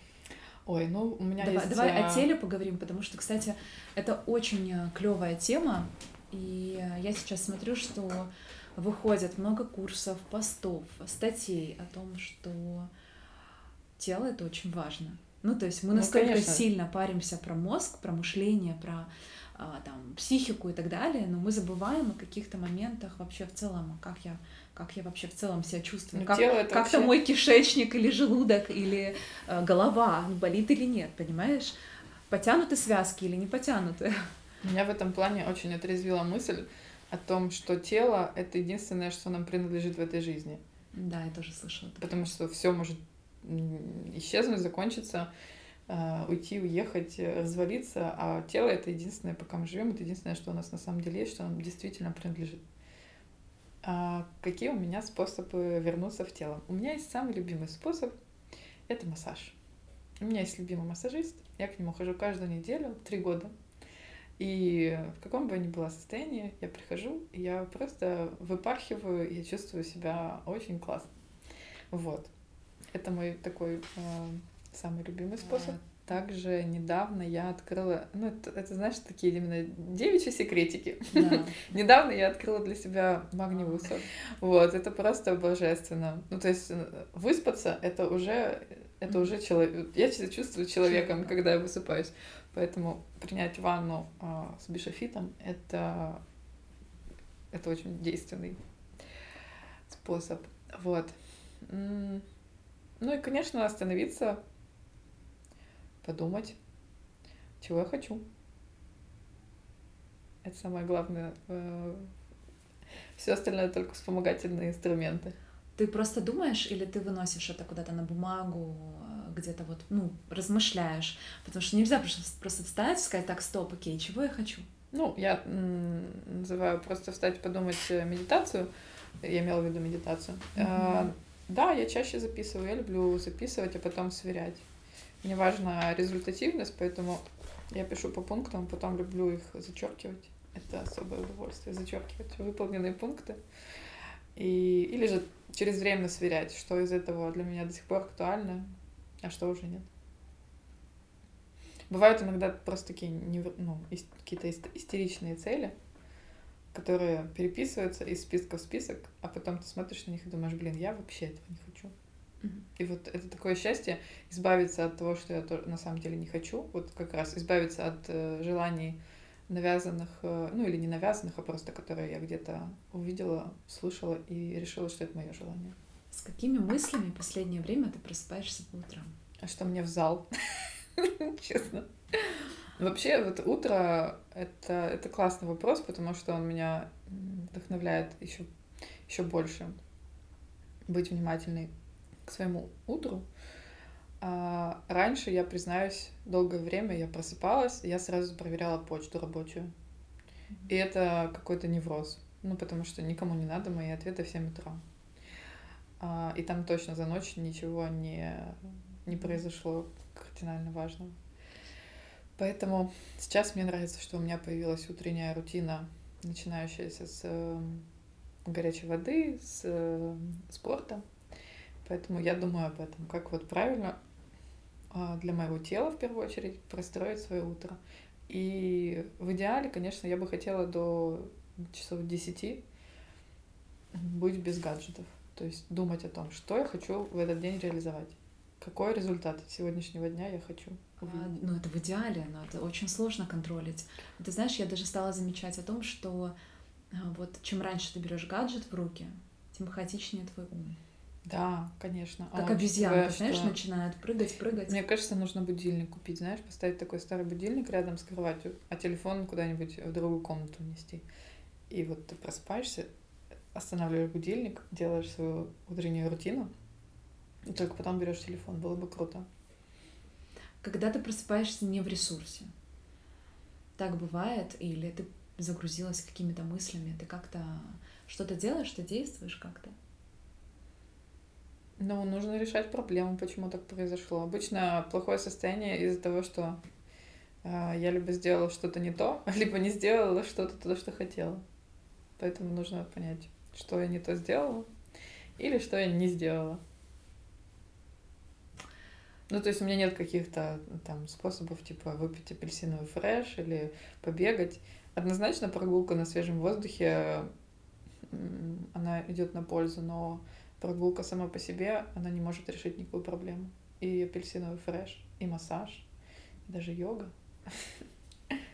B: Ой, ну у меня
A: давай,
B: есть...
A: Давай о теле поговорим, потому что, кстати, это очень э, клевая тема, и э, я сейчас смотрю, что выходит много курсов, постов, статей о том, что тело это очень важно. Ну, то есть мы ну, настолько конечно. сильно паримся про мозг, про мышление, про а, там, психику и так далее, но мы забываем о каких-то моментах вообще в целом, как я как я вообще в целом себя чувствую, ну, как, как вообще... мой кишечник или желудок или э, голова болит или нет, понимаешь? Потянуты связки или не потянуты?
B: Меня в этом плане очень отрезвила мысль о том, что тело — это единственное, что нам принадлежит в этой жизни.
A: Да, я тоже слышала.
B: Потому что все может исчезнуть, закончиться, э, уйти, уехать, развалиться, а тело — это единственное, пока мы живем, это единственное, что у нас на самом деле есть, что нам действительно принадлежит. А какие у меня способы вернуться в тело? У меня есть самый любимый способ — это массаж. У меня есть любимый массажист, я к нему хожу каждую неделю, три года. И в каком бы я ни была состоянии, я прихожу, я просто выпархиваю, я чувствую себя очень классно. Вот. Это мой такой э, самый любимый способ. Также недавно я открыла, ну, это, это знаешь, такие именно девичьи секретики. Да. недавно я открыла для себя магниевую соль. Вот, это просто божественно. Ну, то есть э, выспаться — это уже, это уже человек. Я себя чувствую человеком, когда я высыпаюсь. Поэтому принять ванну э, с бишофитом — это, это очень действенный способ. Вот. Ну и, конечно, остановиться подумать, чего я хочу. Это самое главное. Э, Все остальное только вспомогательные инструменты.
A: Ты просто думаешь или ты выносишь это куда-то на бумагу, э, где-то вот, ну, размышляешь? Потому что нельзя просто, просто встать и сказать, так, стоп, окей, чего я хочу?
B: Ну, я называю просто встать подумать э, медитацию. Я имела в виду медитацию. Mm-hmm. А, да, я чаще записываю. Я люблю записывать, а потом сверять. Мне важна результативность, поэтому я пишу по пунктам, потом люблю их зачеркивать. Это особое удовольствие зачеркивать выполненные пункты. И, или же через время сверять, что из этого для меня до сих пор актуально, а что уже нет. Бывают иногда просто такие ну, какие-то истеричные цели, которые переписываются из списка в список, а потом ты смотришь на них и думаешь, блин, я вообще этого не хочу. И вот это такое счастье избавиться от того, что я на самом деле не хочу, вот как раз избавиться от э, желаний навязанных, э, ну или не навязанных, а просто которые я где-то увидела, слышала и решила, что это мое желание.
A: С какими мыслями в последнее время ты просыпаешься по утрам?
B: А что мне в зал? Честно. Вообще, вот утро это, это классный вопрос, потому что он меня вдохновляет еще, еще больше быть внимательной к своему утру. А раньше, я признаюсь, долгое время я просыпалась, я сразу проверяла почту рабочую. И это какой-то невроз. Ну, потому что никому не надо мои ответы в 7 утра. А, и там точно за ночь ничего не, не произошло кардинально важного. Поэтому сейчас мне нравится, что у меня появилась утренняя рутина, начинающаяся с э, горячей воды, с э, спорта. Поэтому я думаю об этом, как вот правильно а, для моего тела в первую очередь простроить свое утро. И в идеале, конечно, я бы хотела до часов 10 быть без гаджетов. То есть думать о том, что я хочу в этот день реализовать. Какой результат сегодняшнего дня я хочу
A: а, ну, это в идеале, но это очень сложно контролить. Ты знаешь, я даже стала замечать о том, что а, вот чем раньше ты берешь гаджет в руки, тем хаотичнее твой ум.
B: Да, конечно.
A: Как а обезьянка, знаешь, что... начинает прыгать, прыгать.
B: Мне кажется, нужно будильник купить, знаешь, поставить такой старый будильник рядом с кроватью, а телефон куда-нибудь в другую комнату нести. И вот ты просыпаешься, останавливаешь будильник, делаешь свою утреннюю рутину, и только потом берешь телефон. Было бы круто.
A: Когда ты просыпаешься не в ресурсе, так бывает, или ты загрузилась какими-то мыслями, ты как-то что-то делаешь, ты действуешь как-то?
B: Ну, нужно решать проблему, почему так произошло. Обычно плохое состояние из-за того, что э, я либо сделала что-то не то, либо не сделала что-то то, что хотела. Поэтому нужно понять, что я не то сделала или что я не сделала. Ну, то есть у меня нет каких-то там способов, типа выпить апельсиновый фреш или побегать. Однозначно прогулка на свежем воздухе, она идет на пользу, но прогулка сама по себе, она не может решить никакую проблему. И апельсиновый фреш, и массаж, и даже йога.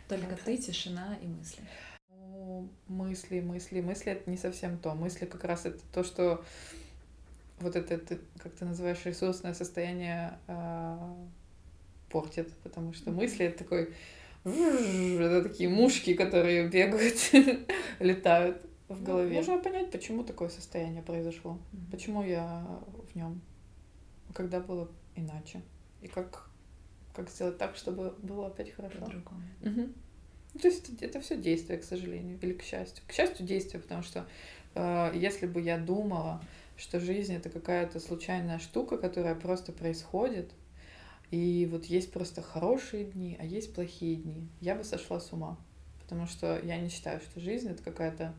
A: Только ты, тишина и мысли.
B: Ну, мысли, мысли, мысли — это не совсем то. Мысли как раз это то, что вот это, как ты называешь, ресурсное состояние э, портит, потому что мысли — это такой это такие мушки, которые бегают, летают в ну, голове. Можно понять, почему такое состояние произошло, mm-hmm. почему я в нем, когда было иначе, и как, как сделать так, чтобы было опять хорошо.
A: По-другому.
B: Угу. то есть это, все действие, к сожалению, или к счастью. К счастью, действие, потому что э, если бы я думала, что жизнь это какая-то случайная штука, которая просто происходит, и вот есть просто хорошие дни, а есть плохие дни, я бы сошла с ума. Потому что я не считаю, что жизнь это какая-то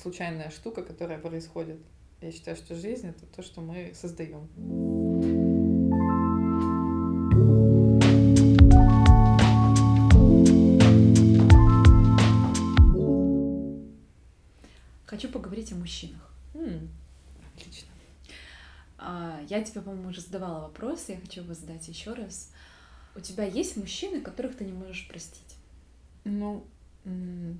B: случайная штука, которая происходит. Я считаю, что жизнь это то, что мы создаем.
A: Хочу поговорить о мужчинах.
B: Mm, отлично.
A: А, я тебе, по-моему, уже задавала вопрос, я хочу его задать еще раз. У тебя есть мужчины, которых ты не можешь простить?
B: Ну,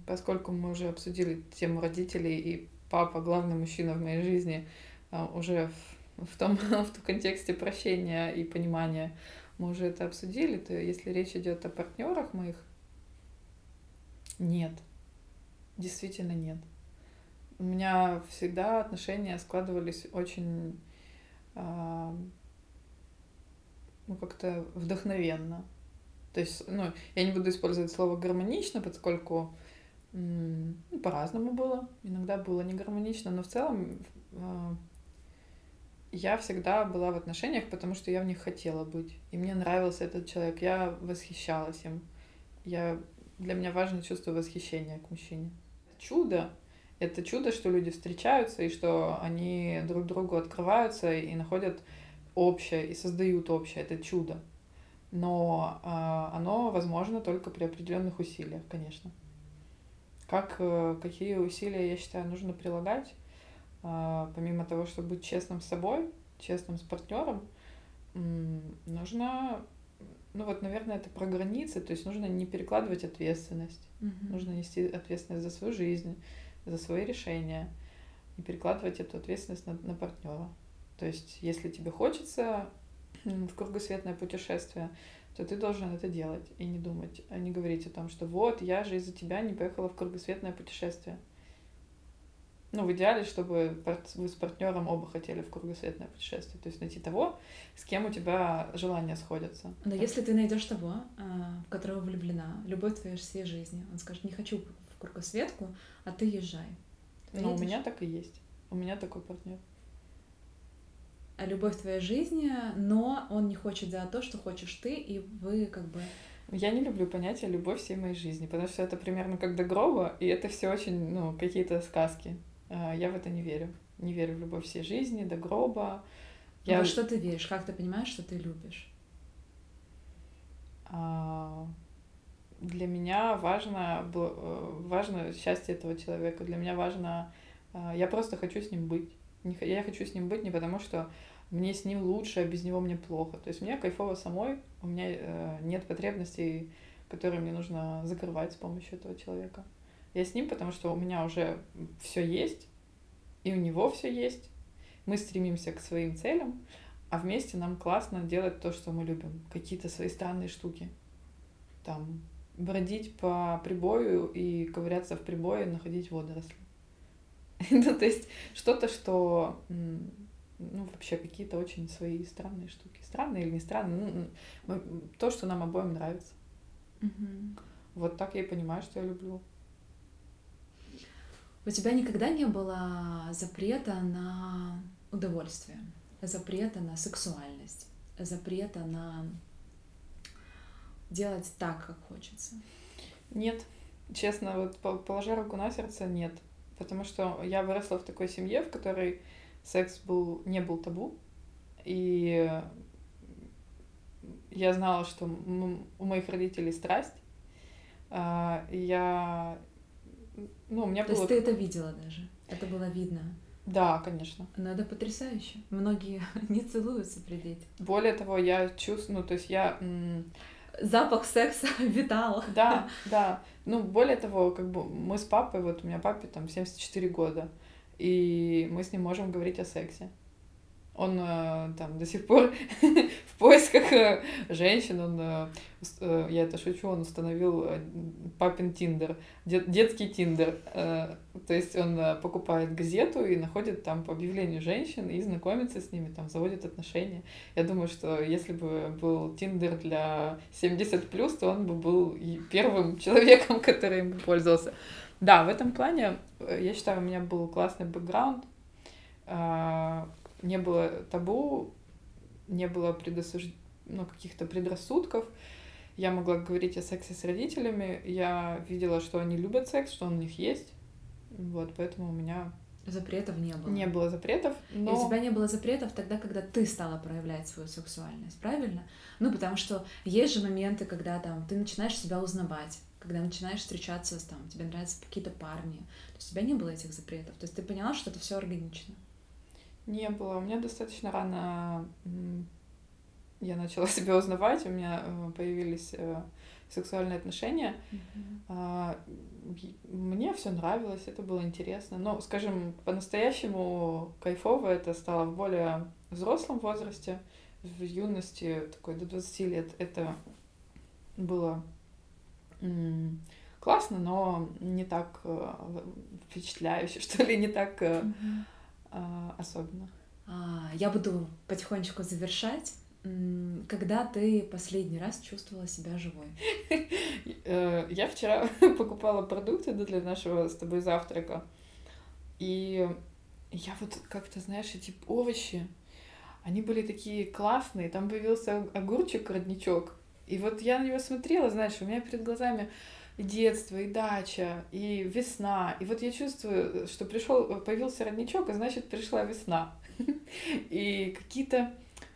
B: Поскольку мы уже обсудили тему родителей, и папа, главный мужчина в моей жизни, а, уже в, в, том, в том контексте прощения и понимания мы уже это обсудили, то если речь идет о партнерах моих, нет. Действительно нет. У меня всегда отношения складывались очень э, ну, как-то вдохновенно. То есть, ну, я не буду использовать слово гармонично, поскольку ну, по-разному было. Иногда было не гармонично, но в целом э, я всегда была в отношениях, потому что я в них хотела быть. И мне нравился этот человек. Я восхищалась им. Я, для меня важно чувство восхищения к мужчине. Чудо Это чудо, что люди встречаются, и что они друг другу открываются и находят общее, и создают общее. Это чудо. Но э, оно возможно только при определенных усилиях, конечно. Как, э, какие усилия, я считаю, нужно прилагать, э, помимо того, чтобы быть честным с собой, честным с партнером, нужно ну вот, наверное, это про границы, то есть нужно не перекладывать ответственность,
A: Мгм.
B: нужно нести ответственность за свою жизнь, за свои решения, и перекладывать эту ответственность на, на партнера. То есть, если тебе хочется в кругосветное путешествие, то ты должен это делать и не думать, а не говорить о том, что вот, я же из-за тебя не поехала в кругосветное путешествие. Ну, в идеале, чтобы вы с партнером оба хотели в кругосветное путешествие. То есть найти того, с кем у тебя желания сходятся.
A: Но если ты найдешь того, а, в которого влюблена, любовь твоей всей жизни, он скажет, не хочу в кругосветку, а ты езжай.
B: Ну, у меня так и есть. У меня такой партнер.
A: А любовь твоей жизни, но он не хочет за то, что хочешь ты, и вы как бы...
B: Я не люблю понятие любовь всей моей жизни, потому что это примерно как до гроба, и это все очень, ну, какие-то сказки. А, Я в это не верю. Не верю в любовь всей жизни, до гроба.
A: Я... Во что ты веришь? Как ты понимаешь, что ты любишь?
B: а, для меня важно, э, важно счастье этого человека. Для меня важно, а, я просто хочу с ним быть. Я хочу с ним быть не потому, что мне с ним лучше, а без него мне плохо. То есть мне кайфово самой, у меня э, нет потребностей, которые мне нужно закрывать с помощью этого человека. Я с ним, потому что у меня уже все есть, и у него все есть. Мы стремимся к своим целям, а вместе нам классно делать то, что мы любим. Какие-то свои странные штуки. Там бродить по прибою и ковыряться в прибое, находить водоросли. Ну, то есть что-то, что ну, вообще какие-то очень свои странные штуки. Странные или не странные, ну, то, что нам обоим нравится. Вот так я и понимаю, что я люблю.
A: У тебя никогда не было запрета на удовольствие, запрета на сексуальность, запрета на делать так, как хочется.
B: Нет, честно, вот по- положа руку на сердце, нет. Потому что я выросла в такой семье, в которой секс был, не был табу. И я знала, что у моих родителей страсть. А, я... Ну, у меня
A: То
B: было...
A: есть ты это видела даже, это было видно.
B: Да, конечно.
A: Но это потрясающе. Многие не целуются при детях.
B: Более того, я чувствую, ну, то есть я...
A: Запах секса витал.
B: Да, да. Ну, более того, как бы мы с папой, вот у меня папе там 74 года, и мы с ним можем говорить о сексе. Он э, там до сих пор в поисках э, женщин, он, э, я это шучу, он установил папин тиндер, дет- детский тиндер. То есть он покупает газету и находит там по объявлению женщин и знакомится с ними, там заводит отношения. Я думаю, что если бы был тиндер для 70+, то он бы был первым человеком, который им пользовался. Да, в этом плане, э, я считаю, у меня был классный бэкграунд, а, не было табу, не было предосуж... ну, каких-то предрассудков. Я могла говорить о сексе с родителями, я видела, что они любят секс, что он у них есть. Вот, поэтому у меня
A: Запретов не было.
B: не было запретов,
A: И
B: но...
A: у тебя не было запретов тогда, когда ты стала проявлять свою сексуальность, правильно? Ну, потому что есть же моменты, когда там ты начинаешь себя узнавать, когда начинаешь встречаться с там, тебе нравятся какие-то парни. То есть у тебя не было этих запретов. То есть ты поняла, что это все органично.
B: Не было. У меня достаточно рано я начала себя узнавать, у меня э, появились э, сексуальные отношения. И Мне все нравилось, это было интересно. Но, скажем, по-настоящему кайфово это стало в более взрослом возрасте, в юности, такой до 20 лет. Это было классно, но не так э, впечатляюще, что ли, не так а, особенно.
A: А, Я буду потихонечку завершать. Когда ты последний раз чувствовала себя живой?
B: Я вчера покупала продукты для нашего с тобой завтрака. И я вот как-то, знаешь, эти овощи, они были такие классные. Там появился огурчик, родничок. И вот я на него смотрела, знаешь, у меня перед глазами и детство, и дача, и весна. И вот я чувствую, что пришел, появился родничок, а значит пришла весна. И какие-то,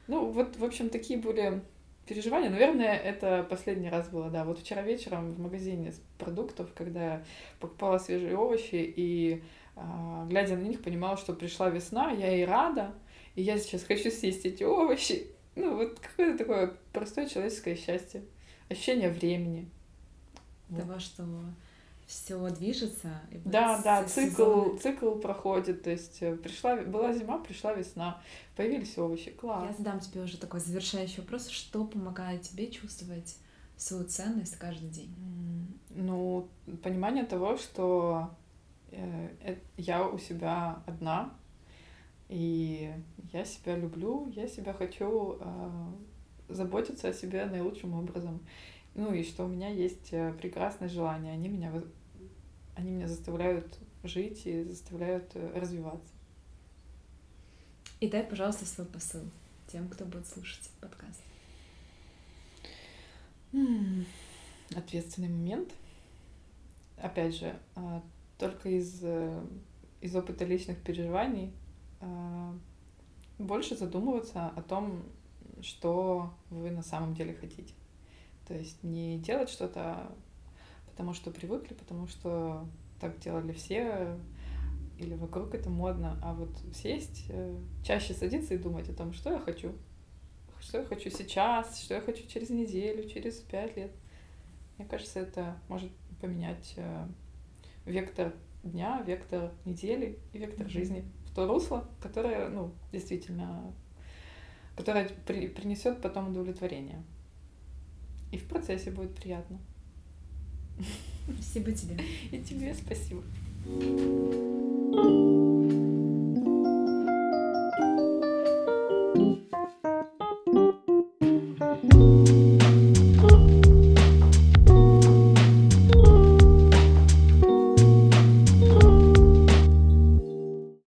B: ну вот, в общем, такие были переживания. Наверное, это последний раз было, да. Вот вчера вечером в магазине продуктов, когда я покупала свежие овощи и а, глядя на них, понимала, что пришла весна, я и рада, и я сейчас хочу съесть эти овощи. Ну, вот какое-то такое простое человеческое счастье, ощущение времени.
A: Того, что все движется.
B: И да, да, цикл, цикл проходит. То есть э, пришла, была зима, пришла весна, появились овощи. Класс.
A: Я задам тебе уже такой завершающий вопрос. Что помогает тебе чувствовать свою ценность каждый день?
B: Ну, понимание того, что э, я у себя одна, и я себя люблю, я себя хочу э, заботиться о себе наилучшим образом. Ну и что у меня есть э, прекрасное желание. Они меня, они меня заставляют жить и заставляют э, развиваться.
A: И дай, пожалуйста, свой посыл тем, кто будет слушать подкаст.
B: Ответственный момент. Опять же, а, только из, э, из опыта личных переживаний больше задумываться о том, что вы на самом деле хотите. То есть не делать что-то потому, что привыкли, потому что так делали все, или вокруг это модно, а вот сесть, э, чаще садиться и думать о том, что я хочу, что я хочу сейчас, что я хочу через неделю, через пять лет. Мне кажется, это может поменять э, вектор дня, вектор недели и вектор mm-hmm. жизни то русло, которое, ну, действительно, которое при, принесет потом удовлетворение. И в процессе будет приятно.
A: Спасибо тебе.
B: И тебе спасибо.